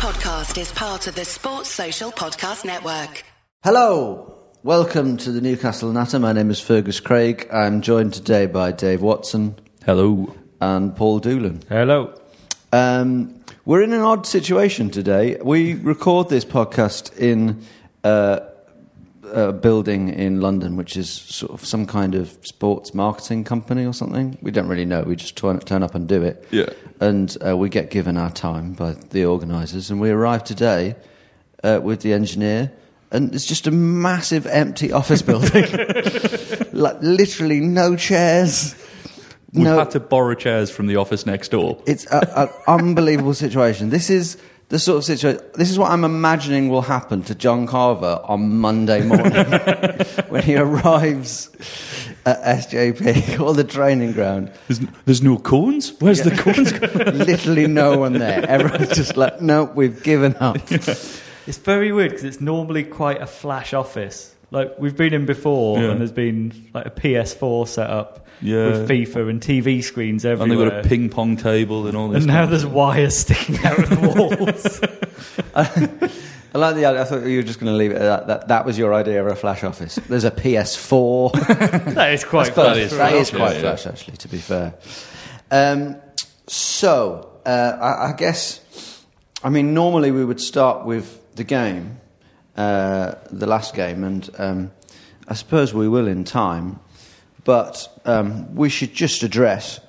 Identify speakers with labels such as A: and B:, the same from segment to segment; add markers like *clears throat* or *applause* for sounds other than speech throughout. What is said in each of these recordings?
A: podcast is part of the Sports Social Podcast Network.
B: Hello, welcome to the Newcastle Natter. My name is Fergus Craig. I'm joined today by Dave Watson
C: Hello.
B: and Paul Doolan.
D: Hello.
B: Um, we're in an odd situation today. We record this podcast in uh, a building in London, which is sort of some kind of sports marketing company or something. We don't really know. We just turn, turn up and do it.
C: Yeah.
B: And uh, we get given our time by the organisers. And we arrive today uh, with the engineer. And it's just a massive empty office building. *laughs* like literally no chairs.
C: We've
B: no,
C: had to borrow chairs from the office next door.
B: it's an unbelievable situation. This is the sort of situation. This is what I'm imagining will happen to John Carver on Monday morning *laughs* when he arrives at SJP *laughs* or the training ground.
C: There's, there's no cones? Where's the cones? *laughs*
B: Literally no one there. Everyone's just like, no, we've given up.
D: It's very weird because it's normally quite a flash office. Like we've been in before,
C: Yeah.
D: and there's been like a PS4 set up
C: Yeah.
D: with FIFA and TV screens everywhere.
C: and they've got a ping pong table and all this.
D: and now there's
C: stuff.
D: wires sticking out of the *laughs* walls.
B: I like the idea. I thought you were just going to leave it at that. that. That was your idea of a flash office. There's a PS4. *laughs*
D: that is quite
B: That
D: flash.
B: is,
C: is
B: that
C: flash,
B: is quite
C: yeah,
B: flash, actually, to be fair. Um, so, uh, I, I guess, I mean, normally we would start with the game, uh, the last game, and um, I suppose we will in time, but um, we should just address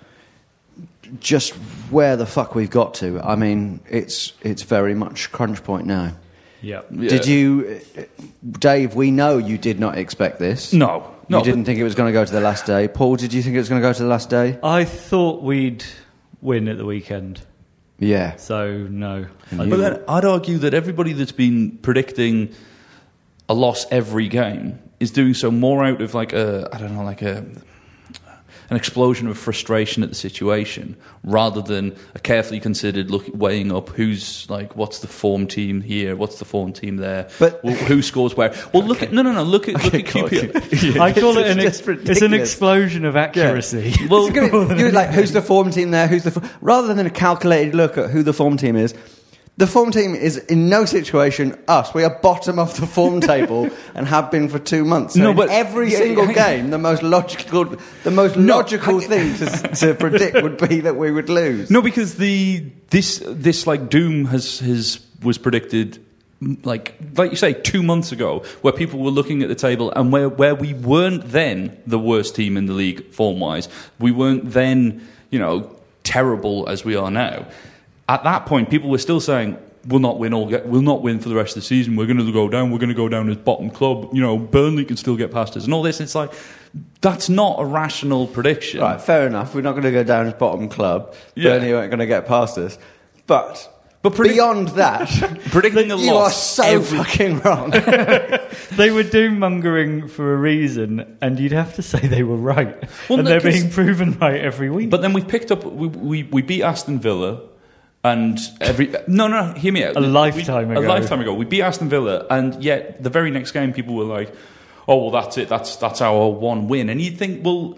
B: just where the fuck we've got to. I mean, it's it's very much crunch point now.
D: Yeah.
C: Yeah.
B: Did you, Dave? We know you did not expect this.
C: No. No.
B: you didn't think it was going to go to the last day. Paul, did you think it was going to go to the last day?
D: I thought we'd win at the weekend,
B: Yeah.
D: so no.
C: But then I'd argue that everybody that's been predicting a loss every game is doing so more out of like a I don't know like a an explosion of frustration at the situation rather than a carefully considered look weighing up who's like what's the form team here what's the form team there
B: But-
C: well, who scores where well look at no no no look at look at
B: go on.
C: QPR *laughs*
D: I call it
B: It's
D: an
B: just
D: ex- it's an explosion of accuracy.
C: well
B: It's you're like, who's the form team there? Who's the fo-? rather than a calculated look at who the form team is? The form team is in no situation us. We are bottom of the form *laughs* table and have been for two months. So
C: No, but-
B: every
C: yeah,
B: single
C: hang-
B: game, the most logical, the most
C: No,
B: logical thing to, *laughs* to predict would be that we would lose.
C: No, because the this this like doom has has was predicted like like you say two months ago, where people were looking at the table and where where we weren't then the worst team in the league form wise, we weren't then you know terrible as we are now. At that point, people were still saying. We'll not win all. Get, we'll not win for the rest of the season. We're going to go down. We're going to go down as bottom club. You know, Burnley can still get past us, and all this. It's like that's not a rational prediction.
B: Right, fair enough. We're not going to go down as bottom club.
C: Yeah.
B: Burnley aren't going to get past us. But,
C: But predict-
B: beyond that, *laughs*
C: Predicting a *laughs*
B: you
C: loss
B: are so
C: every-
B: fucking wrong. *laughs*
D: They were doom mongering for a reason, and you'd have to say they were right.
C: Well,
D: and
C: no,
D: they're being proven right every week.
C: But then we picked up, we, we, we beat Aston Villa, and every no, no, hear me out.
D: A lifetime
C: We-
D: ago.
C: A lifetime ago, we beat Aston Villa, and yet the very next game, people were like, "Oh, well, that's it. That's that's our one win." And you'd think, well,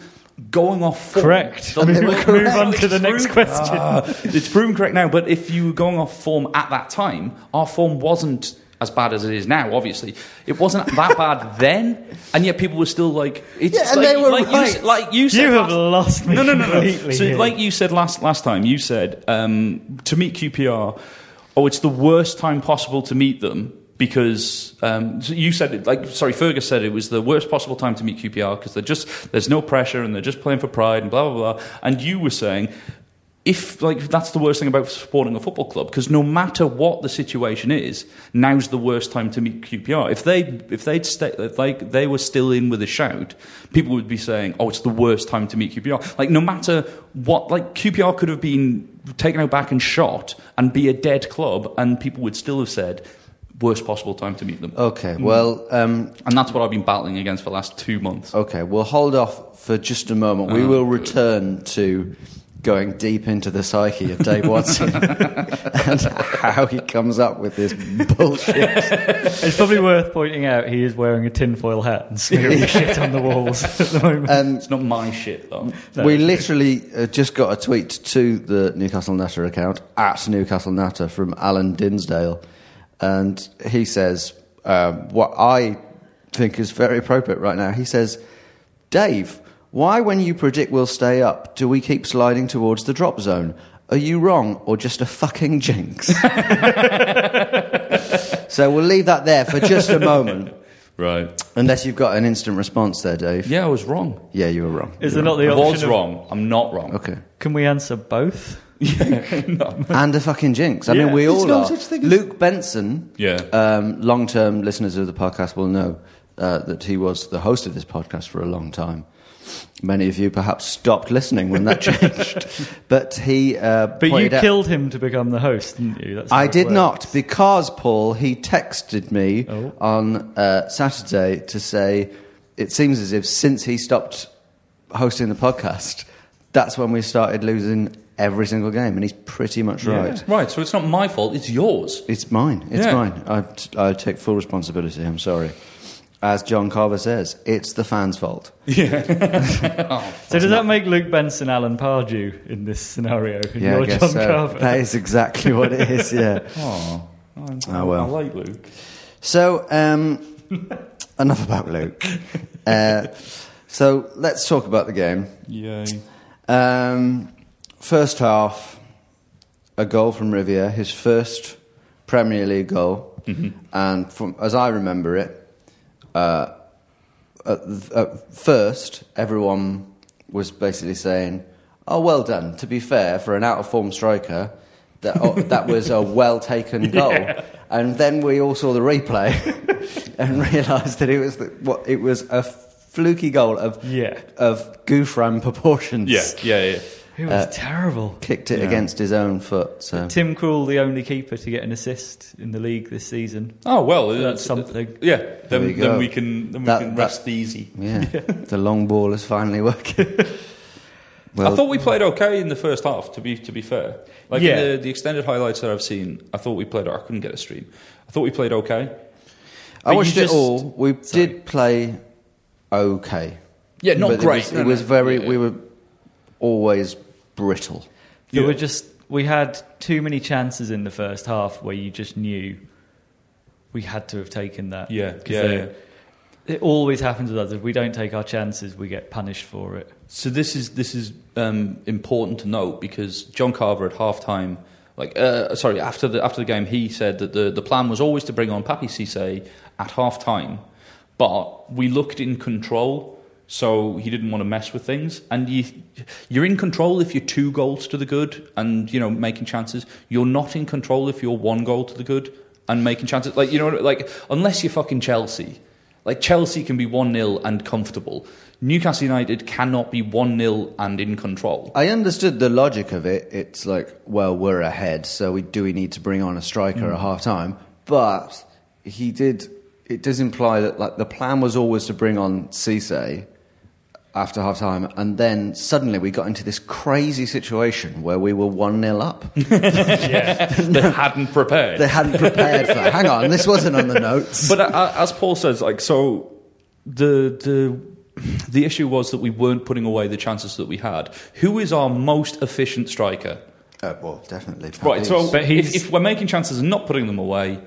C: going off form,
D: correct.
C: the- *laughs*
B: they
D: Move,
B: were
D: move
B: correct.
D: on to the
C: It's
D: next
C: proven-
D: question.
C: Ah, it's proven correct now, but if you were going off form at that time, our form wasn't as bad as it is now. Obviously, it wasn't that *laughs* bad then, and yet people were still like, "It's
B: Yeah, and
C: like,
B: they were
C: like,
B: right.
C: you, like you said."
D: you have
C: last-
D: lost me
C: no, no, no, no.
D: completely.
C: So,
D: here.
C: like you said last last time, you said um, to meet QPR, oh, it's the worst time possible to meet them because um, so you said it. Like, sorry, Fergus said it was the worst possible time to meet QPR because they're just there's no pressure and they're just playing for pride and blah blah blah. And you were saying. If like that's the worst thing about supporting a football club, because no matter what the situation is, now's the worst time to meet QPR. If they if they'd stay, if like they were still in with a shout, people would be saying, "Oh, it's the worst time to meet QPR." Like no matter what, like QPR could have been taken out back and shot and be a dead club, and people would still have said, "Worst possible time to meet them."
B: okay, well, um,
C: And that's what I've been battling against for the last two months.
B: Okay, we'll hold off for just a moment. We
C: Oh,
B: will return to going deep into the psyche of Dave Watson *laughs* and how he comes up with this bullshit. *laughs*
D: It's probably worth pointing out he is wearing a tinfoil hat and smearing shit on the walls at the moment.
B: Um,
C: It's not my shit though.
D: No.
B: We literally uh, just got a tweet to the Newcastle Natter account at Newcastle Natter from Alan Dinsdale, and he says uh, what I think is very appropriate right now. He says, "Dave, why, when you predict we'll stay up, do we keep sliding towards the drop zone? Are you wrong or just a fucking jinx?" *laughs* so we'll leave that there for just a moment, *laughs*
C: Right.
B: unless you've got an instant response there, Dave.
C: Yeah, I was wrong.
B: Yeah, you were wrong.
D: is
B: You
D: there
B: were
D: not the
C: I
D: option
C: was
D: of-
C: wrong. I'm not wrong.
B: Okay.
D: Can we answer both? *laughs* Yeah.
B: And a fucking jinx. I
D: Yeah.
B: mean, we
C: There's
B: all
C: no
B: are.
C: such thing as-
B: Luke Benson,
C: Yeah.
B: um, long-term listeners of the podcast will know uh, that he was the host of this podcast for a long time. Many of you perhaps stopped listening when that *laughs* changed, but he. Uh,
D: But you
B: pointed out-
D: killed him to become the host, didn't you? That's
B: I did
D: works.
B: not because Paul he texted me
D: Oh.
B: on uh, Saturday to say it seems as if since he stopped hosting the podcast, that's when we started losing every single game, and he's pretty much
D: Yeah.
B: right.
C: Right, so it's not my fault, it's yours.
B: It's mine. It's
C: Yeah.
B: mine. I, I take full responsibility. I'm sorry. As John Carver says, it's the fans' fault. *laughs* Yeah. *laughs*
D: So does that make Luke Benson Alan Pardew in this scenario? And *laughs*
B: Yeah, I guess
D: John
B: so.
D: Carver?
B: That is exactly what it is. Yeah.
C: Oh, I,
B: Oh, well.
C: I like Luke.
B: So, um, enough about Luke. Uh, so let's talk about the game.
C: Yay.
B: Um, first half, a goal from Riviere, his first Premier League goal, and from as I remember it, uh, at, at first everyone was basically saying, "Oh, well done." To be fair, for an out of form striker, that oh, *laughs* that was a well taken goal. And then we all saw the replay *laughs* and realised that it was the, what it was a fluky goal of
D: Yeah.
B: of Gouffran proportions.
C: Yeah, yeah, yeah.
D: It was terrible.
B: Kicked it
C: Yeah.
B: against his own foot. So
D: Tim Krul, the only keeper to get an assist in the league this season.
C: Oh well,
D: That's
C: uh,
D: something.
C: Yeah, then,
B: we
C: then we can then we
B: That-
C: can
B: that-
C: rest easy.
B: yeah, *laughs* the long ball is finally working. *laughs* Well,
C: I thought we played okay in the first half. To be to be fair, like
D: Yeah.
C: in the, the extended highlights that I've seen, I thought we played. I couldn't get a stream. I thought we played okay.
B: I
C: but
B: watched
C: you
B: it all. We
C: Sorry.
B: did play okay.
C: Yeah, not
B: But
C: great.
B: It was,
C: No,
B: it
C: no.
B: was very.
C: Yeah.
B: We were always brittle.
D: There
C: Yeah.
D: were just we had too many chances in the first half where you just knew we had to have taken that.
C: Yeah,
D: 'Cause
C: yeah,
D: they-
C: yeah.
D: It always happens with us. If we don't take our chances, we get punished for it.
C: So this is this is um, important to note because John Carver at halftime, like uh, sorry, after the after the game, he said that the, the plan was always to bring on Papi Cisse at halftime, but we looked in control, so he didn't want to mess with things. And you you're in control if you're two goals to the good and you know making chances. You're not in control if you're one goal to the good and making chances. Like you know, like unless you're fucking Chelsea. Like Chelsea can be 1 0 and comfortable. Newcastle United cannot be 1 0 and in control.
B: I understood the logic of it. It's like, well, we're ahead, so we do we need to bring on a striker
C: Mm.
B: at half time? But he did. It does imply that like the plan was always to bring on Cisse after half time, and then suddenly we got into this crazy situation where we were one 0 up. *laughs*
C: yeah. they hadn't prepared.
B: they hadn't prepared for that. Hang on, this wasn't on the notes.
C: but uh, as Paul says, like so, the the the issue was that we weren't putting away the chances that we had. Who is our most efficient striker?
B: Uh, well, definitely.
C: Right. So
D: But
C: if, if we're making chances and not putting them away,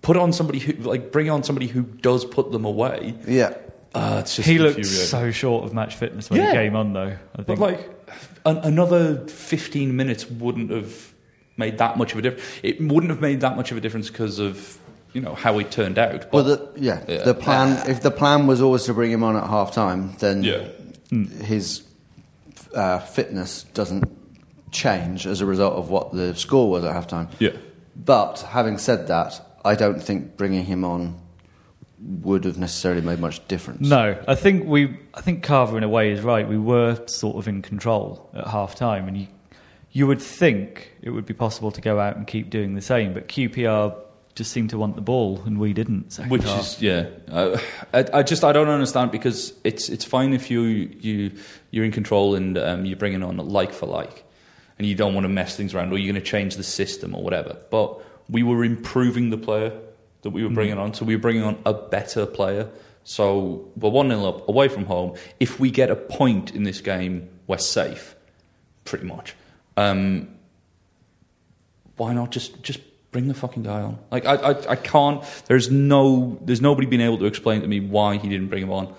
C: put on somebody who like bring on somebody who does put them away.
B: yeah.
C: Uh, it's just
D: he looked so short of match fitness when
C: Yeah.
D: he came on, though. I
C: But
D: think.
C: like an, another 15 minutes wouldn't have made that much of a difference. It wouldn't have made that much of a difference because of you know how it turned out.
B: Well,
C: But
B: the, yeah,
C: Yeah.
B: the plan. If the plan was always to bring him on at half time, then
C: Yeah.
B: his uh, fitness doesn't change as a result of what the score was at half time.
C: yeah,
B: But having said that, I don't think bringing him on would have necessarily made much difference.
D: No, I think we. I think Carver, in a way, is right. We were sort of in control at half time, and you, you would think it would be possible to go out and keep doing the same. But QPR just seemed to want the ball, and we didn't.
C: Which
D: half.
C: is yeah, uh, I, I just I don't understand because it's it's fine if you you you're in control and um, you're bringing on like for like, and you don't want to mess things around or you're going to change the system or whatever. But we were improving the player that we were bringing on, so we were bringing on a better player. So we're one 0 up away from home. If we get a point in this game, we're safe, pretty much. Um, why not just just bring the fucking guy on? Like I, I, I can't. There's no. There's nobody been able to explain to me why he didn't bring him on.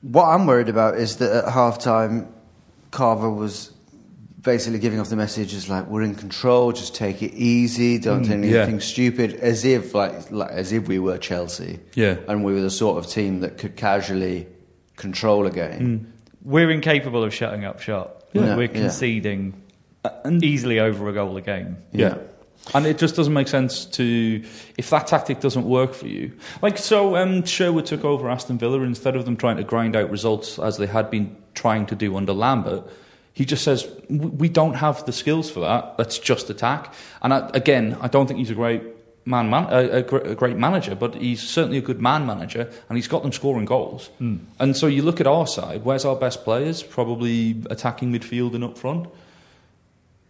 B: What I'm worried about is that at half time, Carver was basically giving off the message is like, we're in control, just take it easy, don't mm, do
C: yeah.
B: anything stupid, as if, like, like, as if we were Chelsea.
C: Yeah.
B: And we were the sort of team that could casually control a game. Mm.
D: We're incapable of shutting up shop.
B: Yeah.
D: We're
B: Yeah.
D: conceding uh,
C: and-
D: easily over a goal a game.
C: Yeah. And it just doesn't make sense to if that tactic doesn't work for you. Like so, um, Sherwood took over Aston Villa instead of them trying to grind out results as they had been trying to do under Lambert. He just says we don't have the skills for that. Let's just attack. And I, again, I don't think he's a great man, man a, a, gr- a great manager, but he's certainly a good man manager, and he's got them scoring goals. Hmm. And so you look at our side. Where's our best players? Probably attacking midfield and up front,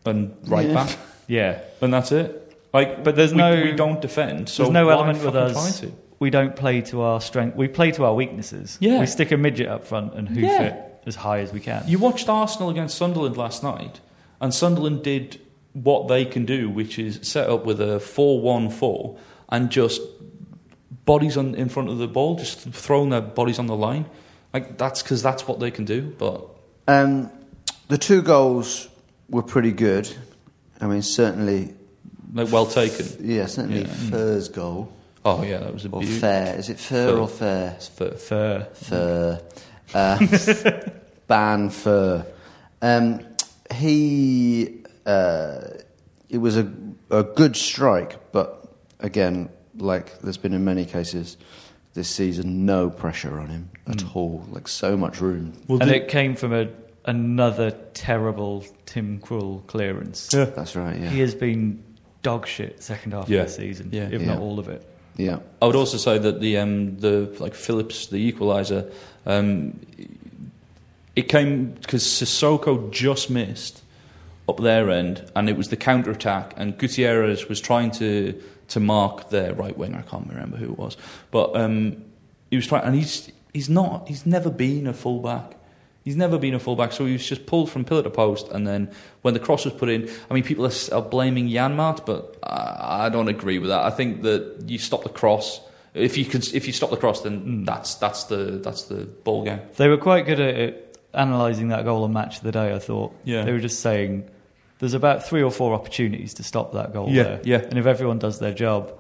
C: and right
B: Yeah.
C: back *laughs*
D: Yeah.
C: and that's it. Like,
D: But there's
C: we,
D: no-
C: we don't defend. So
D: There's no
C: why
D: element with us. We don't play to our strength. We play to our weaknesses.
C: Yeah.
D: We stick a midget up front and hoof
C: Yeah.
D: it as high as we can.
C: You watched Arsenal against Sunderland last night, and Sunderland did what they can do, which is set up with a four-one-four and just bodies on in front of the ball, just throwing their bodies on the line. Like that's because that's what they can do. But
B: Um, the two goals were pretty good. I mean, certainly,
C: like, well taken.
B: yeah, certainly
C: Yeah.
B: Fur's goal.
C: Oh yeah, that was a
B: Or
C: beauty.
B: Fair. Is it Fur or Fair?
C: It's fair.
D: Fur.
B: Fur. *laughs* Uh, ban Fur. Um, he. Uh, it was a, a good strike, but again, like there's been in many cases this season, no pressure on him at all. Like so much room.
C: Well,
D: and
C: the-
D: it came from a, another terrible Tim Krul clearance.
C: Yeah.
B: That's right. Yeah, he
D: has been dog shit second half
C: Yeah.
D: of the season,
C: Yeah.
D: if
B: Yeah.
D: not all of it.
B: Yeah.
C: I would also say that the um, the like Phillips, the equaliser, um, it came because Sissoko just missed up their end, and it was the counter attack, and Gutierrez was trying to to mark their right wing. I can't remember who it was, but um, he was trying, and he's he's not, he's never been a fullback. He's never been a fullback, so he was just pulled from pillar to post, and then when the cross was put in, I mean, people are, are blaming Janmaat, but I, I don't agree with that. I think that you stop the cross. If you could, if you stop the cross, then that's that's the that's the ball game.
D: They were quite good at it, analysing that goal on match of the day, I thought.
C: Yeah.
D: They were just saying there's about three or four opportunities to stop that goal
C: Yeah,
D: there.
C: yeah.
D: And if everyone does their job,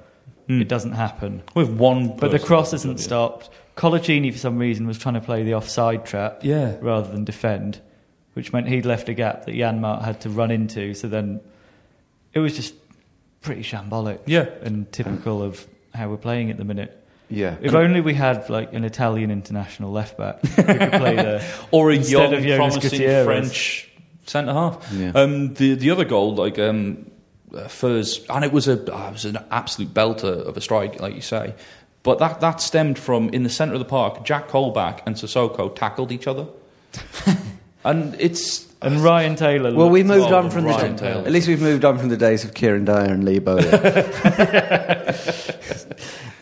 C: Mm.
D: it doesn't happen.
C: With one,
D: But the cross isn't stopped. Colaccini, for some reason, was trying to play the offside trap
C: Yeah.
D: rather than defend, which meant he'd left a gap that Janmaat had to run into. So then it was just pretty shambolic
C: Yeah.
D: and typical of how we're playing at the minute.
B: Yeah.
D: If only we had like an Italian international left back who could play there. *laughs*
C: or a young, promising
D: Gutierrez.
C: French centre half.
B: Yeah.
C: Um, the the other goal, like um, uh, Furs, and it was a ah, it was an absolute belter of a strike, like you say. But that that stemmed from in the centre of the park. Jack Colback and Sissoko tackled each other, *laughs* and it's
D: And Ryan Taylor.
B: Well, we
D: looked-
B: moved on from the
C: Ryan Taylor.
B: at least we've moved on from the days of Kieran Dyer and Lee Bowyer. *laughs*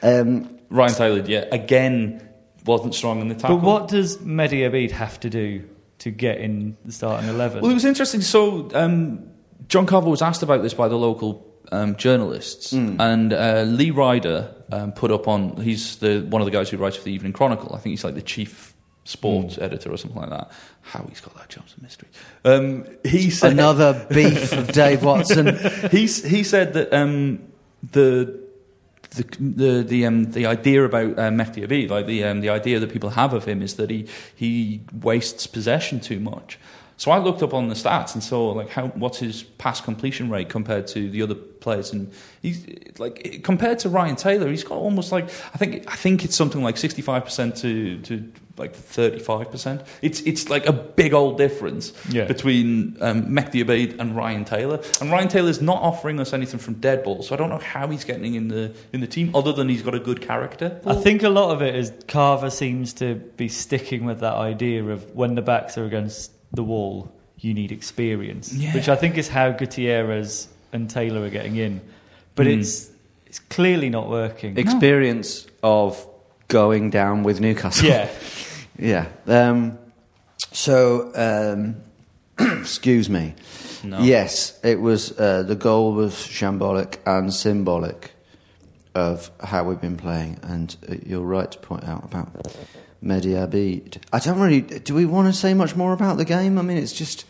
B: um,
C: Ryan Taylor, yeah, again wasn't strong in the tackle.
D: But what does Mehdi Abeid have to do to get in the starting eleven?
C: Well, it was interesting. So, um, John Carver was asked about this by the local um, journalists, and uh, Lee Ryder um, put up on. He's the one of the guys who writes for the Evening Chronicle. I think he's like the chief sports editor or something like that. How he's got that job's a mystery. Um, he said
B: another beef of Dave Watson. *laughs*
C: he's, he said that um, the the the the, um, the idea about uh, Mehdi like the um, the idea that people have of him, is that he he wastes possession too much. So I looked up on the stats and saw like how what's his pass completion rate compared to the other players, and he's like compared to Ryan Taylor, he's got almost like I think I think it's something like sixty five percent to to like thirty five percent. It's it's like a big old difference
D: Yeah.
C: between um, Mehdi Abeid and Ryan Taylor, and Ryan Taylor's not offering us anything from Deadball, so I don't know how he's getting in the in the team other than he's got a good character.
D: I think a lot of it is Carver seems to be sticking with that idea of when the backs are against the wall, you need experience,
C: Yeah.
D: which I think is how Gutierrez and Taylor are getting in. But
C: Mm.
D: it's it's clearly not working.
B: Experience of going down with Newcastle.
D: yeah, *laughs*
B: Yeah. Um, so, um, *clears throat* excuse me.
C: No.
B: Yes, it was. Uh, the goal was shambolic and symbolic of how we've been playing, and uh, you're right to point out about Mehdi Abeid. I don't really. Do we want to say much more about the game? I mean, it's just.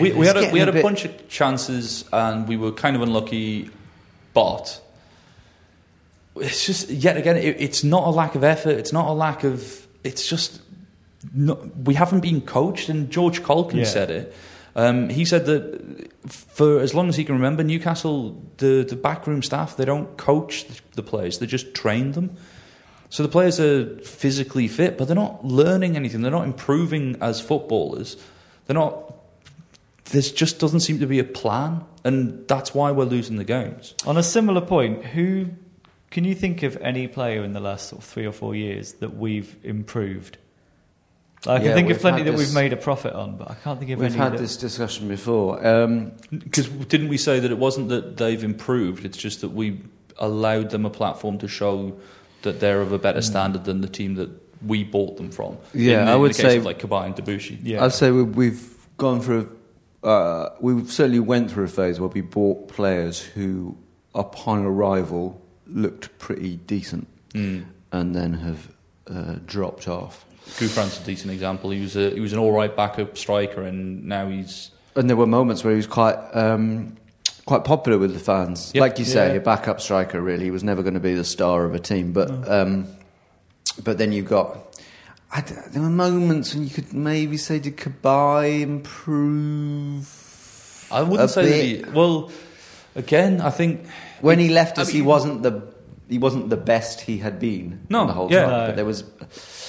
C: We, we had a, we had
B: a
C: a,
B: bit-
C: bunch of chances and we were kind of unlucky, but it's just yet again it, it's not a lack of effort. It's not a lack of. It's just no, we haven't been coached. And George Caulkin
D: Yeah.
C: said it. Um, he said that for as long as he can remember, Newcastle the the backroom staff they don't coach the, players; they just train them. So the players are physically fit, but they're not learning anything. They're not improving as footballers. They're not. There just doesn't seem to be a plan, and that's why we're losing the games.
D: On a similar point, who can you think of any player in the last sort of three or four years that we've improved? I can
B: Yeah,
D: think of plenty that
B: this-
D: we've made a profit on, but I can't think of any.
B: We've had
D: that-
B: this discussion before. Um,
C: Because didn't we say that it wasn't that they've improved? It's just that we allowed them a platform to show that they're of a better standard than the team that we bought them from.
B: Yeah,
C: in the,
B: I
C: in
B: would say-
C: of like Cabaye and Debuchy.
D: Yeah.
B: I'd say we, we've gone through. Uh, we certainly went through a phase where we bought players who, upon arrival, looked pretty decent,
C: Mm.
B: and then have uh, dropped off.
C: Gouffran's a decent example. He was a, he was an all right backup striker, and now he's
B: And there were moments where he was quite um, quite popular with the fans.
C: Yep.
B: Like you say,
D: Yeah.
B: a backup striker. Really, he was never going to be the star of a team. But um, but then you got. I there were moments when you could maybe say, did Cabaye improve?
C: I wouldn't say he. Well, again, I think
B: When he left
C: I
B: us, he wasn't the he wasn't the best he had been
C: No,
B: the whole
C: yeah.
B: time.
D: No.
B: But there was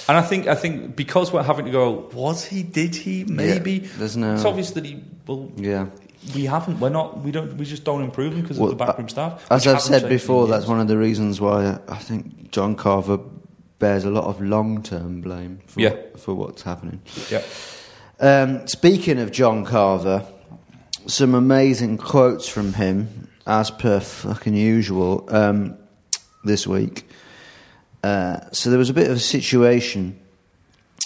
C: And I think I think because we're having to go, was he? Did he? Maybe.
B: there's no-
C: It's obvious that he. Well,
B: yeah.
C: we haven't. We're not. We don't. We just don't improve him because
B: Well,
C: of the backroom staff.
B: As I've said before, that's one of the reasons why I think John Carver bears a lot of long term blame for
C: Yeah.
B: for what's happening.
C: Yeah.
B: Um, speaking of John Carver, some amazing quotes from him, as per fucking usual, um, this week. Uh, so there was a bit of a situation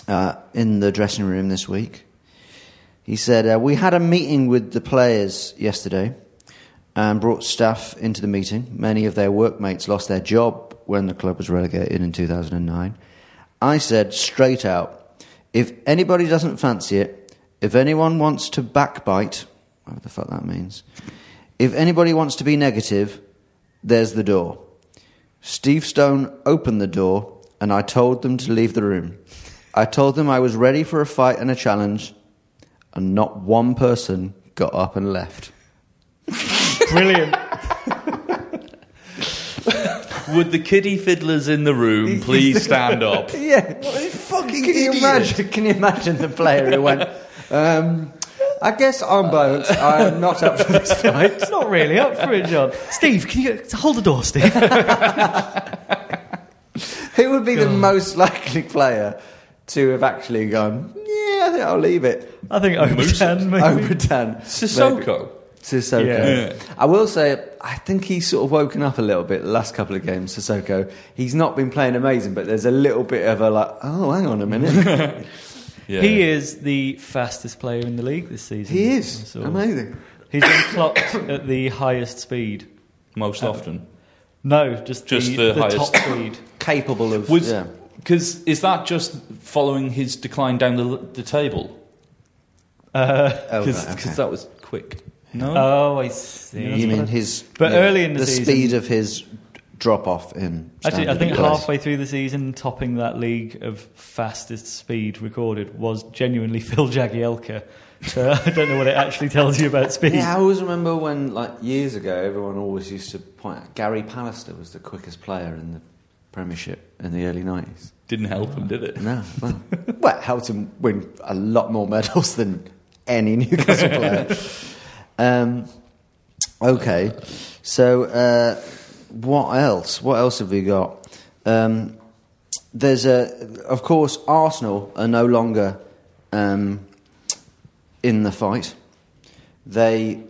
B: uh, in the dressing room this week. He said, uh, We had a meeting with the players yesterday and brought staff into the meeting. Many of their workmates lost their job when the club was relegated in 2009. I said straight out, if anybody doesn't fancy it, if anyone wants to backbite, whatever the fuck that means, if anybody wants to be negative, there's the door. Steve Stone opened the door and I told them to leave the room. I told them I was ready for a fight and a challenge, and not one person got up and left. *laughs*
D: Brilliant.
C: Would the kiddie fiddlers in the room *laughs* please stand up? *laughs*
B: Yeah, fucking. Can you imagine? Can you imagine the player who went? Um, I guess I'm balanced. I'm not up for this *laughs* fight.
D: it's not really up for it, John. Steve, can you hold the door, Steve? *laughs*
B: Who would be the most likely player to have actually gone? Yeah, I think I'll leave it.
D: I think Obertan, maybe.
B: Overtan.
C: Sissoko.
B: Sissoko.
D: Yeah.
C: Yeah.
B: I will say, I think he's sort of woken up a little bit the last couple of games, Sissoko. He's not been playing amazing, but there's a little bit of a like, oh, hang on a minute. *laughs*
C: Yeah.
D: He is the fastest player in the league this season.
B: he is.
D: So
B: Amazing.
D: He's been clocked at the highest speed.
C: most often.
D: No, just,
C: Just
D: the,
C: the highest.
D: top speed. *coughs*
B: Capable of.
C: Was
B: yeah.
C: because is that just following his decline down the the table?
D: Uh,
B: Oh,
C: Because
B: right, okay.
C: that was quick. No.
D: oh, I see.
B: You mean his.
D: But early in the
B: the
D: season-
B: speed of his drop off in.
D: Actually, I think
B: plays.
D: halfway through the season, topping that league of fastest speed recorded was genuinely *laughs* Phil Jagielka, So *laughs* I don't know what it actually tells you about speed.
B: Yeah, I always remember when, like years ago, everyone always used to point out Gary Pallister was the quickest player in the Premiership in the early nineties.
C: Didn't help him, did it?
B: No, well, well, it helped him win a lot more medals than any *laughs* Newcastle player. Um, okay, so uh, what else? What else have we got? Um, there's a, of course, Arsenal are no longer um, in the fight. They,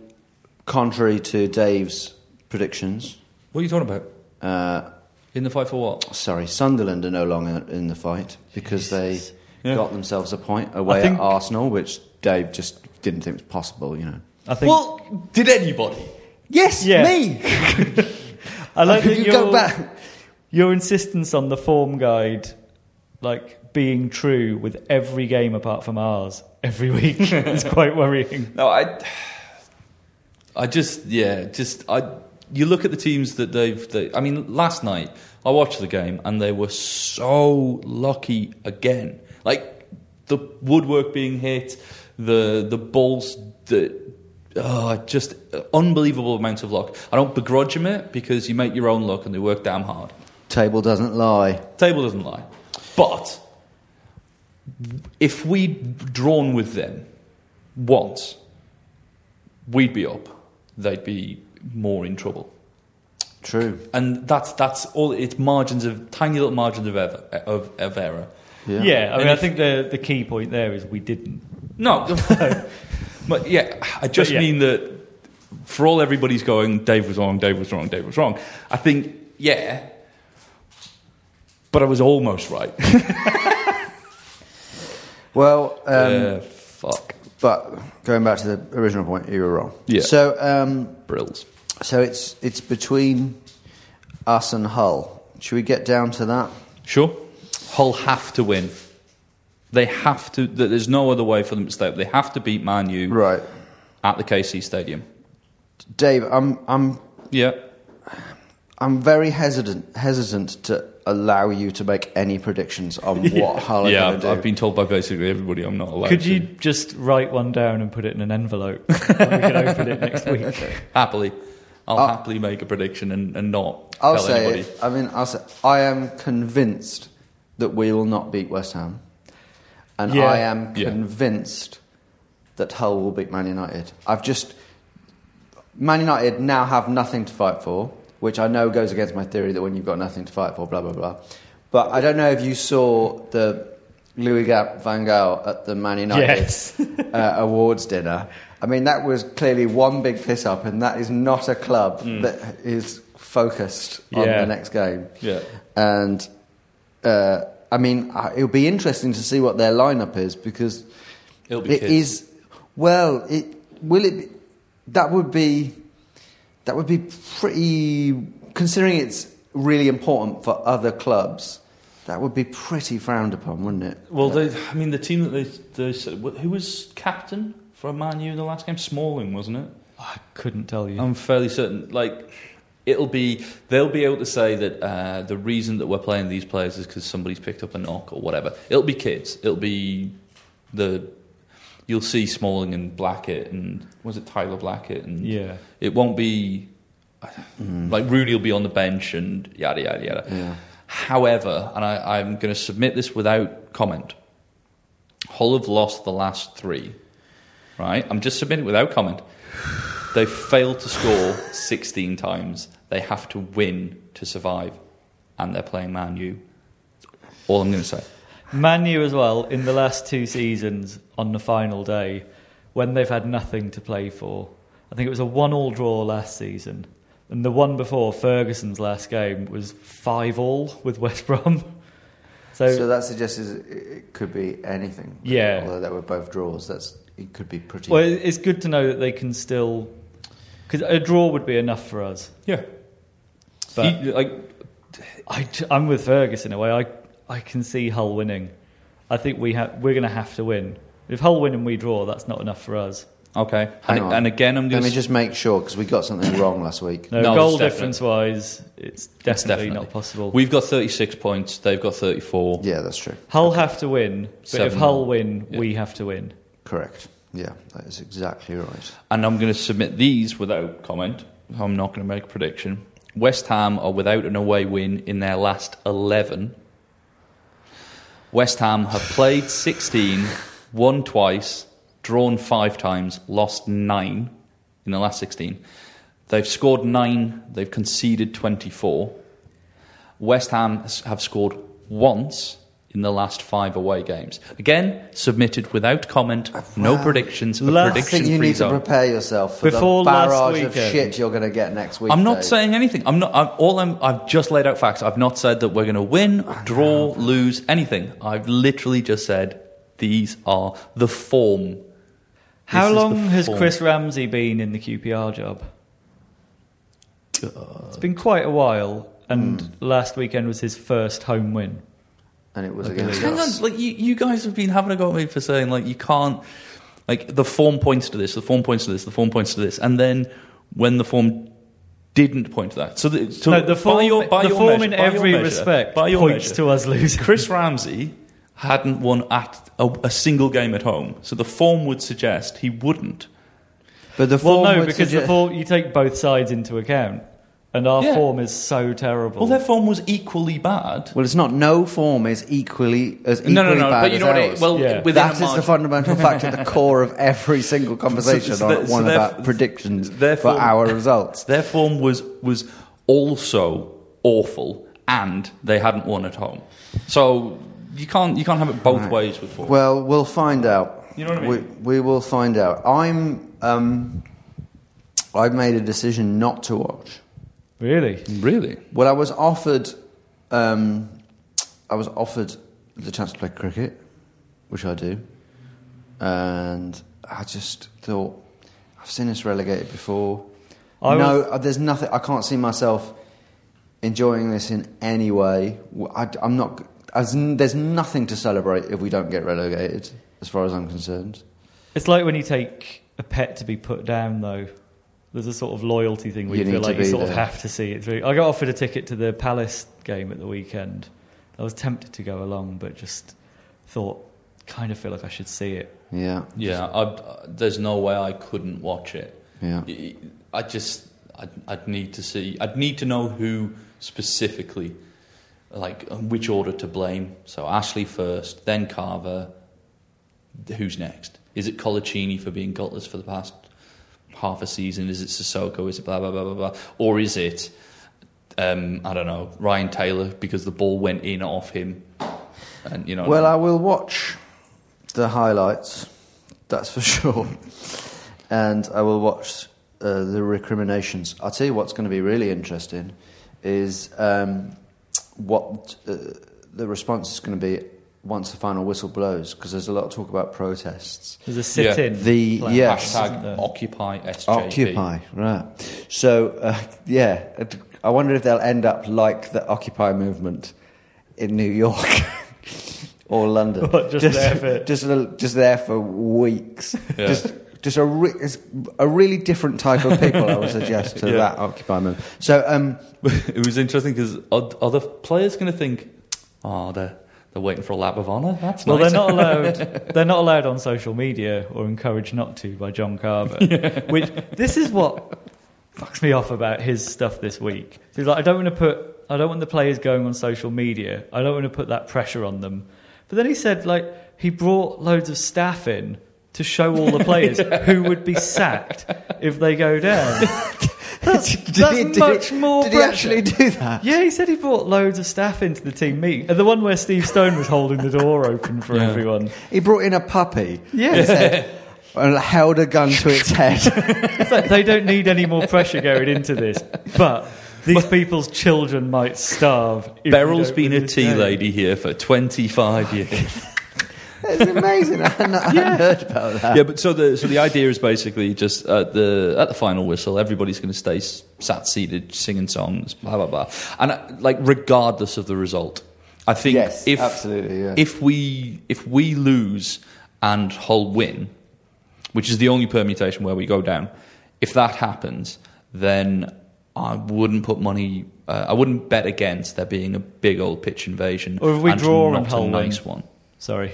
B: contrary to Dave's predictions,
C: What are you talking about?
B: uh,
C: In the fight for what?
B: sorry, Sunderland are no longer in the fight because they
C: Yeah.
B: got themselves a point away
D: think-
B: at Arsenal, which Dave just didn't think was possible. You know.
D: I think.
C: Well, did anybody?
B: Yes,
D: Yeah.
B: me. *laughs*
D: I like that
B: you
D: your,
B: go back?
D: your insistence on the form guide, like being true with every game apart from ours every week, *laughs* is quite worrying.
C: No, I. I just yeah, just I. You look at the teams that they've. They, I mean, last night I watched the game and they were so lucky again. Like the woodwork being hit, the the balls that. Oh, just unbelievable amount of luck. I don't begrudge them it because you make your own luck and they work damn hard.
B: Table doesn't lie.
C: Table doesn't lie. But if we'd drawn with them once, we'd be up. They'd be more in trouble.
B: True.
C: And that's that's all. It's margins of tiny little margins of ever, of, of error.
B: Yeah.
D: Yeah, I mean,
C: And
D: I think the the key point there is we didn't.
C: No, *laughs* but yeah, I just
D: yeah.
C: mean that for all everybody's going, Dave was wrong, Dave was wrong, Dave was wrong. I think yeah, but I was almost right. *laughs*
B: Well, um,
C: uh, fuck,
B: but going back to the original point, you were wrong.
C: Yeah.
B: So, um,
C: brills.
B: so it's it's between us and Hull. Should we get down to that?
C: Sure. Hull have to win. They have to. There's no other way for them to stay up. They have to beat Man U
B: Right,
C: at the KC Stadium.
B: Dave. I'm I'm
C: Yeah.
B: I'm very hesitant hesitant to allow you to make any predictions on *laughs* what Hull are
C: yeah,
B: going
C: I've,
B: to do.
C: I've been told by basically everybody I'm not allowed
D: Could
C: to.
D: you just write one down and put it in an envelope? and *laughs* we can open it next week.
C: Happily. I'll
B: I'll-
C: happily make a prediction and, and not
B: I'll
C: tell
B: say
C: anybody.
B: it. I mean, I'll say I am convinced that we will not beat West Ham, and
D: Yeah.
B: I am convinced that Hull will beat Man United. I've just Man United now have nothing to fight for, which I know goes against my theory that when you've got nothing to fight for, blah blah blah. But I don't know if you saw the Louis Gap Van Gaal at the Man United
D: Yes. *laughs*
B: uh, awards dinner. I mean, that was clearly one big piss up, and that is not a club that is focused on
D: Yeah.
B: the next game.
C: Yeah.
B: And uh, I mean, it'll be interesting to see what their lineup is because
C: It'll be
B: it
C: kids.
B: is well. It will it. Be, that would be that would be pretty. Considering it's really important for other clubs, that would be pretty frowned upon, wouldn't it?
C: Well, they, I mean, the team that they, they said, who was captain for Man U in the last game? Smalling, wasn't it?
D: I couldn't tell you.
C: I'm fairly certain. Like, it'll be they'll be able to say that uh, the reason that we're playing these players is because somebody's picked up a knock or whatever. It'll be kids. It'll be the you'll see Smalling and Blackett and was it Tyler Blackett and
D: Yeah.
C: It won't be like Rudy will be on the bench and yada yada yada.
B: Yeah.
C: However, and I, I'm going to submit this without comment. Hull have lost the last three. Right? I'm just submitting without comment. They've failed to score 16 times. They have to win to survive. And they're playing Man U. All I'm going to say.
D: Man U as well, in the last two seasons, on the final day, when they've had nothing to play for. I think it was a one-all draw last season. And the one before, Ferguson's last game, was five-all with West Brom. So,
B: So that suggests it it could be anything.
D: Yeah.
B: Although they were both draws, that's it could be pretty.
D: well, it's good to know that they can still... Because a draw would be enough for us.
C: Yeah.
D: But
C: He- like,
D: I, am with Fergus in a way. I, I can see Hull winning. I think we ha- we're going to have to win. If Hull win and we draw, that's not enough for us.
C: okay.
B: Hang
C: And,
B: on.
C: and again, I'm going to.
B: Let
C: going
B: me
C: to.
B: just make sure because we got something *coughs* wrong last week.
D: No,
C: No,
D: goal difference wise, it's definitely,
C: definitely.
D: not possible.
C: We've got 36 points. They've got 34.
B: Yeah, that's true.
D: Hull have to win, but if Hull win,
C: Yeah.
D: we have to win.
B: Correct. Yeah, that is exactly right.
C: And I'm going to submit these without comment. I'm not going to make a prediction. West Ham are without an away win in their last 11. West Ham have played 16, won twice, drawn five times, lost nine in the last 16. They've scored nine, they've conceded 24. West Ham have scored once in the last five away games. Again, submitted without comment, no
B: Wow.
C: predictions, a
D: Last- I
B: I
C: prediction
B: think you
C: free
B: need to prepare yourself for
D: Before
B: the barrage of shit you're going to get next week.
C: I'm not
B: Dave.
C: saying anything. I'm not. I'm, all I'm. I've just laid out facts. I've not said that we're going to win, draw, lose, anything. I've literally just said these are the form.
D: How
C: This is
D: long
C: the
D: has. Chris Ramsey been in the QPR job? It's been quite a while, and
C: Hmm.
D: last weekend was his first home win.
B: And it was
D: I
B: against
D: believe.
C: Hang on,
B: us.
C: like you, you guys have been having a go at me for saying like you can't. Like the form points to this, the form points to this, the form points to this, and then when the form didn't point to that, so, the, so
D: no, the form,
C: by your, by
D: the
C: your
D: form
C: measure-
D: in
C: by
D: every
C: measure-
D: respect
C: by your
D: points
C: measure,
D: to us losing.
C: Chris Ramsey hadn't won at a, a single game at home, so the form would suggest he wouldn't.
B: But the form
D: well,
B: form
D: no,
B: would
D: because the form, you take both sides into account, and our
C: Yeah.
D: form is so terrible.
C: Well, their form was equally bad.
B: Well, it's not. No form is equally as equally
C: no, no, no.
B: bad
C: But you
B: as
C: know what?
B: ours.
C: It, well,
D: Yeah.
C: within
B: that the fundamental fact at the *laughs* core of every single conversation
C: So- so
B: on
C: that- so
B: one
C: therefore-
B: about predictions
C: therefore-
B: for our results.
C: Their form was was also awful, and they hadn't won at home. So you can't you can't have it both
B: Right.
C: ways with form.
B: Well, we'll find out.
C: You know what I mean?
B: We, we will find out. I'm. Um, I've made a decision not to watch.
D: Really?
C: really?
B: Well, I was offered. Um, I was offered the chance to play cricket, which I do, and I just thought I've seen us relegated before.
D: I
B: no,
D: was-
B: uh, there's nothing. I can't see myself enjoying this in any way. W- I, am not. As there's nothing to celebrate if we don't get relegated, as far as I'm concerned.
D: It's like when you take a pet to be put down, though. There's a sort of loyalty thing where
B: You
D: you, feel like you
B: be
D: sort of have to see it through. I got offered a ticket to the Palace game at the weekend. I was tempted to go along, but just thought, kind of feel like I should see it.
B: Yeah,
C: Yeah. I, there's no way I couldn't watch it.
B: yeah.
C: I just I'd, I'd need to see. I'd need to know who specifically, like which order to blame. So Ashley first, then Carver. Who's next? Is it Colaccini for being gutless for the past half a season? Is it Sissoko? Is it blah blah blah blah blah? Or is it um, I don't know Ryan Taylor because the ball went in off him? And you know.
B: Well, I will watch the highlights. That's for *laughs* sure, and I will watch uh, the recriminations. I'll tell you what's going to be really interesting is um, what uh, the response is going to be once the final whistle blows, because there's a lot of talk about protests.
D: There's a sit-in.
B: The-
D: plan,
B: yes.
C: Hashtag
D: there?
C: Occupy SJP.
B: Occupy, right? So, uh, yeah, I wonder if they'll end up like the Occupy movement in New York *laughs* or London. *laughs*
D: What, just there for-
B: just a- just there for weeks.
C: Yeah.
B: Just just a re- a really different type of people. I would suggest to *laughs*
C: Yeah.
B: that Occupy movement. So, um,
C: it was interesting because are, are the players going to think, oh, they're, they're waiting for a lap of honour? That's
D: Well,
C: nice.
D: they're not allowed. *laughs* They're not allowed on social media, or encouraged not to by John Carver. Which this is what fucks me off about his stuff this week. So he's like, I don't want to put, I don't want the players going on social media. I don't want to put that pressure on them. But then he said, like, he brought loads of staff in to show all the players *laughs* who would be sacked if they go down. *laughs* *laughs* That's,
B: did
D: that's
B: he- did
D: much
B: he,
D: more.
B: Did he actually do that?
D: Yeah, he said he brought loads of staff into the team meet. And the one where Steve Stone was holding the door open for
C: Yeah.
D: everyone.
B: He brought in a puppy.
D: Yeah.
B: and said- and held a gun to its head. *laughs*
D: It's like they don't need any more pressure going into this. But these people's children might starve. if we
C: Beryl's been a tea
D: game.
C: lady here for 25 years. *laughs*
B: it's amazing. *laughs* I hadn't, I hadn't heard about that.
C: yeah, but so the so the idea is basically just at the at the final whistle, everybody's going to stay sat seated, singing songs, blah blah blah, and uh, like regardless of the result, I think
B: Yes,
C: if
B: absolutely, yeah.
C: if we if we lose and Hull win, which is the only permutation where we go down, if that happens, then I wouldn't put money. Uh, I wouldn't bet against there being a big old pitch invasion,
D: Or if we
C: and
D: draw
C: not
D: and Hull
C: a
D: win.
C: nice one.
D: Sorry.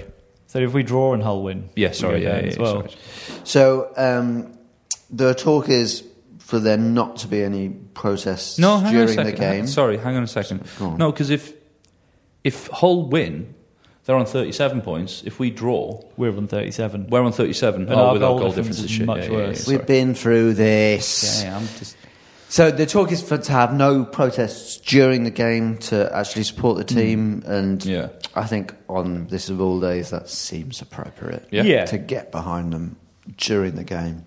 D: So if we draw and Hull win,
C: Yeah, sorry,
D: go
C: yeah,
D: down
C: yeah,
D: as well.
C: sorry.
B: So um, the talk is for there not to be any protests
C: No, hang
B: during
C: on a second.
B: the game.
C: Sorry, hang on a second.
B: On.
C: No, because if if Hull win, they're on 37 points. If we draw,
D: We're on 37.
C: we're on 37.
D: And
C: oh,
D: our
C: without
D: goal
C: goal
D: difference
C: difference
D: is
C: shit.
D: much
C: yeah, yeah, yeah,
D: worse.
B: We've been through this.
C: Yeah, yeah, I'm just.
B: So the talk is for to have no protests during the game to actually support the team, and
C: Mm. Yeah.
B: I think on this of all days that seems appropriate.
C: Yeah.
D: Yeah.
B: to get behind them during the game.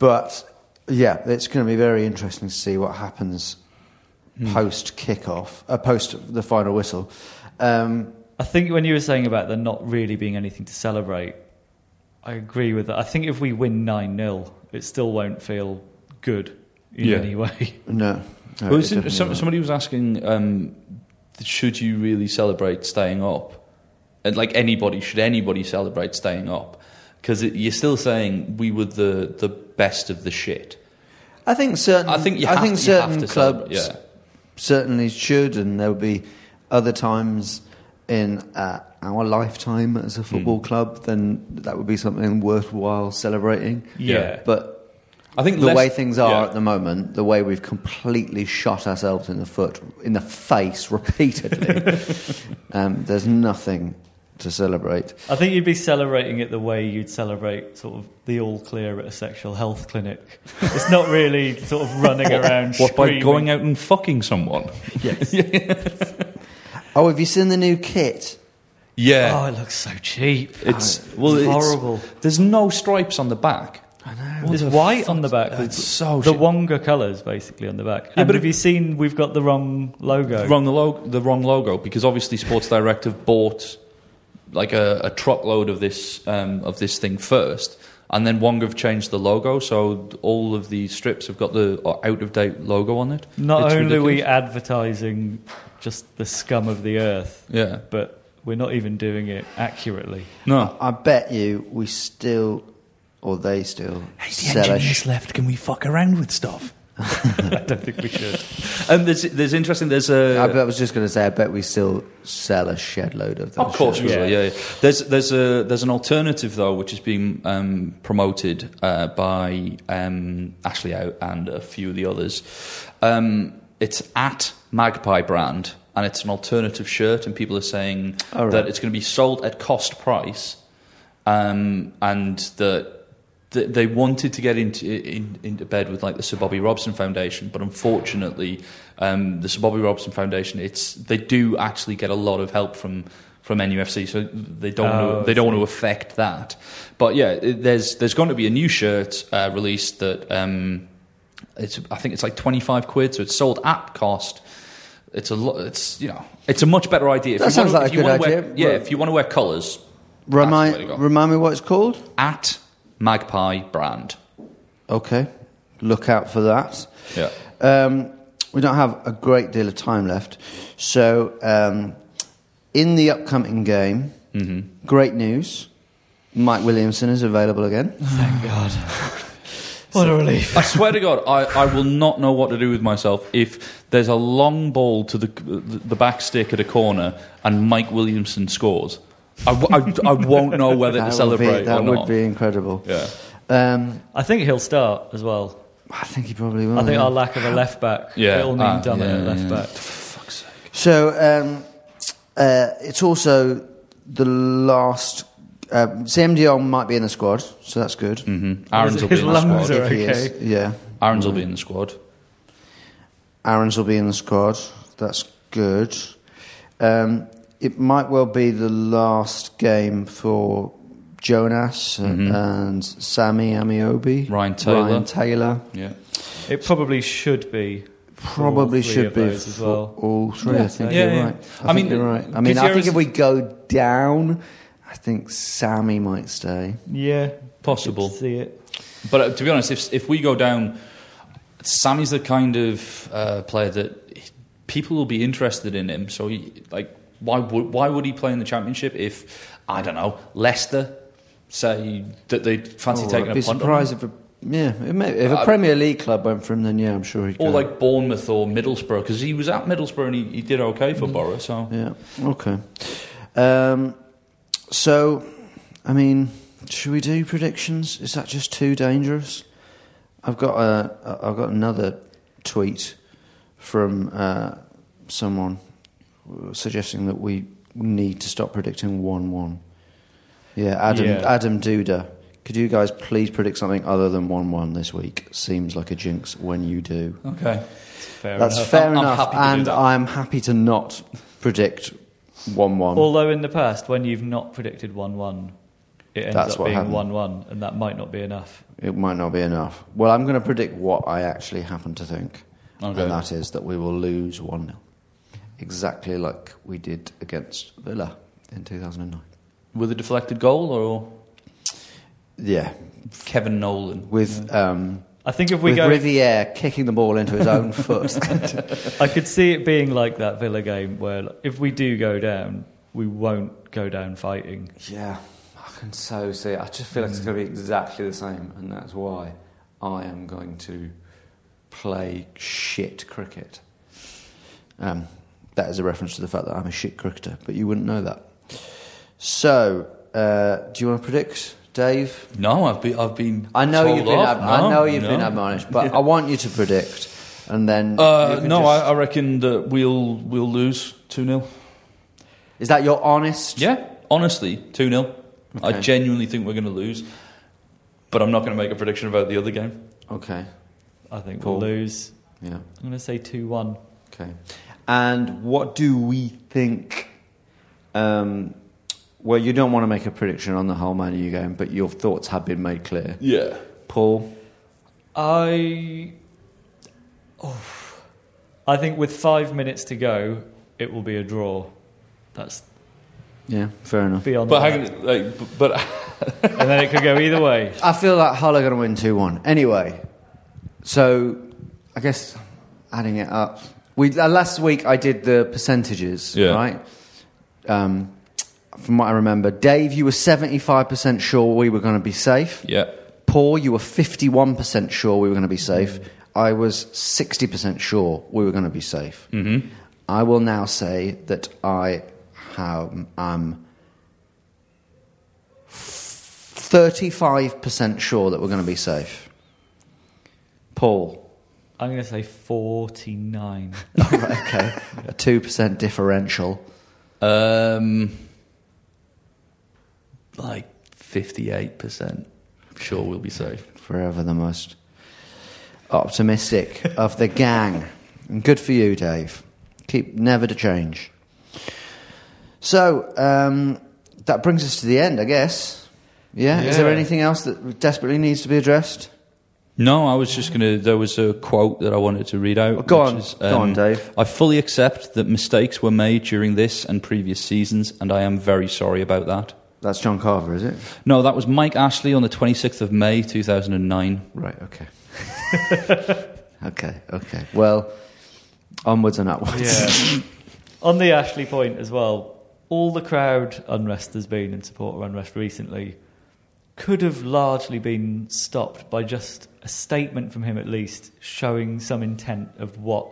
B: But yeah, it's going to be very interesting to see what happens
C: Hmm.
B: post kickoff, uh, post the final whistle. Um,
D: I think when you were saying about there not really being anything to celebrate, I agree with that. I think if we win 9 0, it still won't feel good in
C: Yeah.
D: any way. *laughs*
B: no, no
C: Well,
B: it
C: it's in-
B: definitely
C: some, somebody was asking, um, should you really celebrate staying up? And like anybody, should anybody celebrate staying up? Because you're still saying we were the, the best of the shit.
B: I think certain.
C: I think you
B: I think
C: to, you have
B: certain
C: to
B: clubs
C: yeah.
B: certainly should, and there will be other times in uh, our lifetime as a football club, then that would be something worthwhile celebrating.
C: Yeah.
B: But
C: I think
B: the
C: less-
B: way things are
C: yeah.
B: at the moment, the way we've completely shot ourselves in the foot, in the face repeatedly, *laughs* um, there's nothing to celebrate.
D: I think you'd be celebrating it the way you'd celebrate sort of the all clear at a sexual health clinic. It's not really sort of running around.
C: What by going out and fucking someone?
D: Yes. *laughs*
B: Oh, have you seen the new kit?
C: Yeah,
D: Oh, it looks so cheap.
C: it's well, it's,
D: horrible.
C: There's no stripes on the back.
D: There's white on the back.
C: It's so
D: the
C: shit.
D: Wonga colours basically on the back. and
C: but
D: have you seen we've got the wrong logo?
C: wrong the logo, the wrong logo because obviously Sports Direct have bought like a, a truckload of this um, of this thing first, and then Wong have changed the logo, so all of the strips have got the out of date logo on it.
D: Not
C: It's
D: only are we advertising just the scum of the earth,
C: yeah,
D: but we're not even doing it accurately.
C: no.
B: I bet you we still, or they still, sell a sh-
C: left. Can we fuck around with stuff? *laughs* *laughs*
D: I don't think we should.
C: And there's there's interesting. There's a
B: I, bet- I was just going to say, I bet we still sell a shed load of those.
C: Of course we
B: shirts.
C: will. Yeah, yeah. There's there's a there's an alternative though, which is being um, promoted uh, by um, Ashley Out and a few of the others. Um, it's at Magpie brand, and it's an alternative shirt, and people are saying
B: All right.
C: that it's going to be sold at cost price, um, and that. Th- They wanted to get into in, into bed with like the Sir Bobby Robson Foundation, but unfortunately, um, the Sir Bobby Robson Foundation it's they do actually get a lot of help from from NUFC, so they don't
D: Oh,
C: want to, they don't want to affect that. But yeah, it- there's there's going to be a new shirt uh, released that um, it's I think it's like twenty five quid, so it's sold at cost. It's a lo- it's you know it's a much better idea. If
B: That sounds
C: wanna,
B: like a good idea.
C: Wear, yeah, if you want to wear colours,
B: Remind,
C: That's the way to go.
B: remind me what it's called?
C: at Magpie brand.
B: Okay, look out for that.
C: Yeah.
B: Um, we don't have a great deal of time left, so um, in the upcoming game,
C: Mm-hmm.
B: great news: Mike Williamson is available again. *laughs*
D: Thank God. *laughs* What a relief.
C: I swear to God, I, I will not know what to do with myself if there's a long ball to the the back stick at a corner and Mike Williamson scores. I, w- I- I won't know *laughs* whether to celebrate
B: be, that
C: or
B: would be incredible.
C: Yeah.
B: Um,
D: I think he'll start as well.
B: I think he probably will.
D: I think
B: yeah.
D: our lack of a left back
C: Yeah.
D: it'll mean
C: Ah,
D: dominant
C: yeah,
D: left
C: yeah.
D: back.
C: Fuck's sake.
B: So um, uh, it's also the last. Uh, CMDL might be in the squad, so that's good.
C: Mm-hmm. Aarons will be
D: His
C: in the
D: lungs
C: squad.
D: are-
B: If he is,
D: okay.
B: yeah.
C: Aarons will be in the squad.
B: Aarons will be in the squad. That's good. Um, it might well be the last game for Jonas and- and Sammy Ameobi.
C: Mm-hmm. Ryan Taylor.
B: Ryan Taylor.
C: Yeah.
D: It probably should be.
B: Probably should be
D: as
B: for
D: well.
B: all three.
C: Yeah.
B: I think
C: Yeah,
B: you're
C: yeah.
B: right. I,
C: I
B: think
C: mean,
B: you're right. I mean, I think if we go down, I think Sammy might stay.
D: Yeah,
C: Possible.
D: See it.
C: But uh, to be honest, if if we go down, Sammy's the kind of uh, player that people will be interested in him. So, he, like, why would why would he play in the championship if I don't know Leicester say that they fancy
B: Oh,
C: taking
B: I'd be
C: a punt
B: surprised if a yeah, may, if a
C: Uh,
B: Premier League club went for him, then yeah, I'm sure he'd go.
C: or like Bournemouth or Middlesbrough because he was at Middlesbrough and he, he did okay
B: Mm.
C: for Borough. So
B: Yeah. Okay. Um, so, I mean, should we do predictions? Is that just too dangerous? I've got a, I've got another tweet from uh, someone suggesting that we need to stop predicting one-one. Yeah, Adam
D: Yeah.
B: Adam Duda. Could you guys please predict something other than one-one this week? Seems like a jinx when you do.
C: Okay.
D: Fair
B: That's
D: enough.
B: fair
C: I'm- I'm
B: enough,
C: happy to do
B: and. I'm happy to not predict one-one.
D: Although in the past, when you've not predicted 1 1, it ends
B: That's
D: up being
B: happened.
D: 1 1, and that might not be enough.
B: It might not be enough. Well, I'm going to predict what I actually happen to think.
C: Okay.
B: And that is that we will lose 1 0. Exactly like we did against Villa in 2009.
C: With a deflected goal or
B: Yeah.
C: Kevin Nolan?
B: With, um,
D: I think if we
B: with
D: go.
B: Riviere kicking the ball into his own *laughs* foot.
D: I could see it being like that Villa game where if we do go down, we won't go down fighting.
B: yeah. I can so see it. I just feel like it's going to be exactly the same. And that's why I am going to play shit cricket. Um, that is a reference to the fact that I'm a shit cricketer, but you wouldn't know that. So, uh, do you want to predict, Dave?
C: No, I've been. I've been.
B: I know you've been. Ab- I know you've
C: no.
B: been admonished, but *laughs* I want you to predict, and then.
C: Uh, no,
B: just-
C: I, I reckon that we'll we'll lose two 0
B: is that your honest?
C: Yeah, honestly, two 0 I genuinely think we're going to lose, but I'm not going to make a prediction about the other game.
B: Okay.
D: I think
B: Paul?
D: we'll lose.
B: Yeah.
D: I'm going to say 2 1.
B: Okay. And what do we think? Um, well, you don't want to make a prediction on the whole Man U game, but your thoughts have been made clear.
C: Yeah.
B: Paul.
D: I. Oh, I think with five minutes to go, it will be a draw. That's
B: Yeah, fair enough.
D: beyond.
C: But
D: that.
C: hang on, like, b- but
D: and then it could go either way. *laughs*
B: I feel like Hull are going to win 2 1. Anyway, so I guess adding it up. We, uh, last week I did the percentages,
C: Yeah.
B: right? Um, from what I remember, Dave, you were 75% sure we were going to be safe.
C: yeah,
B: Paul, you were 51% sure we were going to be safe. I was 60% sure we were going to be safe.
C: mm-hmm.
B: I will now say that I have, am 35% sure that we're going to be safe. Paul.
D: I'm going to say 49. *laughs*
B: right, okay. A 2% differential.
C: um, like fifty-eight percent. Sure, we'll be safe.
B: Forever the most optimistic of the gang. And good for you, Dave. Keep never to change. So, um, that brings us to the end, I guess. Yeah? Is there anything else that desperately needs to be addressed?
C: No, I was just gonna. There was a quote that I wanted to read out.
B: Go on.
C: is,
B: Go on,
C: um,
B: Dave.
C: I fully accept that mistakes were made during this and previous seasons, and I am very sorry about that.
B: That's John Carver, is it?
C: No, that was Mike Ashley on the 26th of May 2009.
B: Right, okay. *laughs* okay, okay. Well, onwards and upwards.
D: Yeah. On the Ashley point as well, all the crowd unrest there's been and supporter unrest recently could have largely been stopped by just a statement from him at least showing some intent of what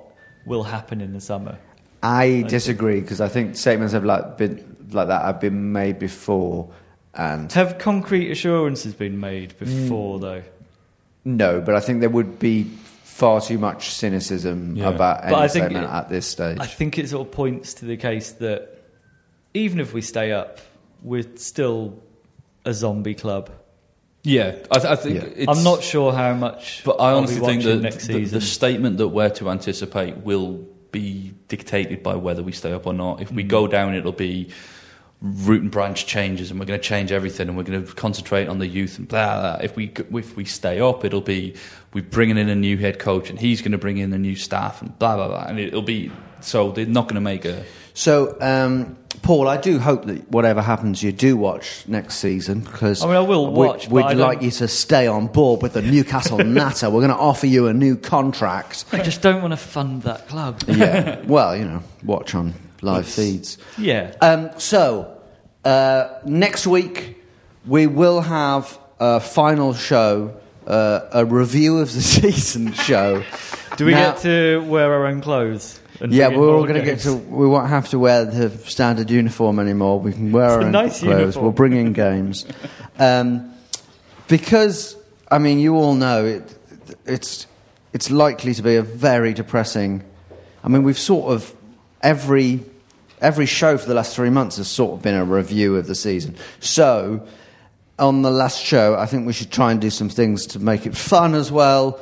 D: will happen in the summer.
B: I disagree because I think statements have like been like that have been made before, and
D: Have concrete assurances been made
B: Mm.
D: before though?
B: no, but I think there would be far too much cynicism
C: Yeah.
B: about
D: But
B: any
D: I think
B: statement
D: it-
B: at this stage.
D: I think it sort of points to the case that even if we stay up, we're still a zombie club.
C: Yeah, I, th- I think
B: Yeah.
C: it's,
D: I'm not sure how much.
C: But I honestly think that
D: next
C: the, the statement that we're to anticipate will be dictated by whether we stay up or not. If we
D: Mm.
C: go down, it'll be root and branch changes, and we're going to change everything, and we're going to concentrate on the youth and blah. blah. If we if we stay up, it'll be we're bringing in a new head coach, and he's going to bring in a new staff, and blah blah blah. And it'll be so they're not going to make a
B: so, um, Paul, I do hope that whatever happens, you do watch next season because
D: I mean, I will
B: we,
D: watch.
B: We'd like you to stay on board with the Newcastle *laughs* Natter. We're going to offer you a new contract.
D: I just don't want to fund that club.
B: yeah. *laughs* Well, you know, watch on live feeds.
D: yeah.
B: Um, so, uh, next week we will have a final show, uh, a review of the *laughs* season show.
D: Do we
B: Now-
D: get to wear our own clothes?
B: Yeah, we're all going to get to. We won't have to wear the standard uniform anymore. We can wear
D: It's
B: our own
D: nice
B: clothes.
D: uniform.
B: We'll bring in games, *laughs* um, because I mean, you all know it. It's it's likely to be a very depressing. I mean, we've sort of every every show for the last three months has sort of been a review of the season. So, on the last show, I think we should try and do some things to make it fun as well.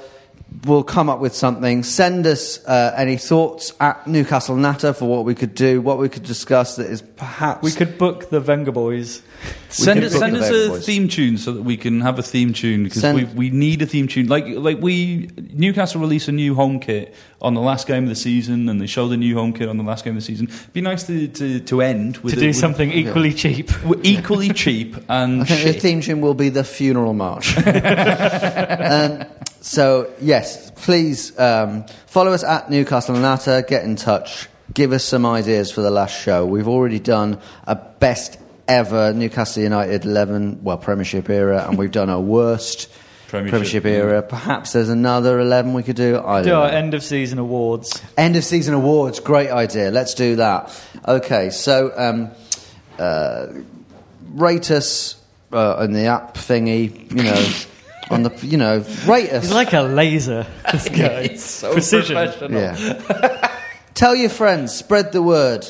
B: We'll come up with something. Send us uh, any thoughts at Newcastle Natter for what we could do, what we could discuss that is perhaps
D: We could book the Venga Boys.
C: Send,
B: can
C: us, send
B: the
C: us
B: Venga
C: a
B: Boys.
C: theme tune so that we can have a theme tune because
B: Send-
C: we, we need a theme tune. Like like we Newcastle released a new home kit on the last game of the season, and they showed the new home kit on the last game of the season. It'd be nice to, to, to end with
D: to
C: a-
D: do
C: with-
D: something equally cheap. *laughs*
C: with equally cheap and
B: I think the
C: shit.
B: theme tune will be the funeral march. *laughs* um, so yes, please um, follow us at Newcastle Natter. Get in touch. Give us some ideas for the last show. We've already done a best ever Newcastle United eleven, well Premiership era, and we've done a worst *laughs*
C: Premiership,
B: Premiership,
C: yeah.
B: era. Perhaps there's another eleven we could do. I don't
D: Do
B: know.
D: our end of season awards.
B: End of season awards, great idea. Let's do that. Okay, so um, uh, rate us uh, on the app thingy. You know, on the you know, rate us.
D: He's like a laser. *laughs* This guy.
C: It's so
D: Precision.
C: professional.
B: yeah. *laughs* Tell your friends, spread the word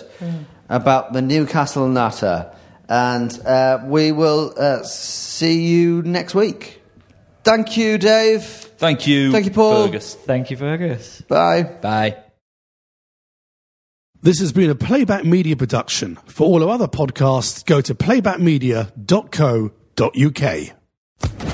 B: about the Newcastle Natter, and uh, we will uh, see you next week. Thank you, Dave.
C: Thank you.
B: Thank you, Paul.
C: Fergus.
D: Thank you, Fergus.
B: Bye.
C: Bye.
E: This has been a Playback Media production. For all our other podcasts, go to playbackmedia.co.uk.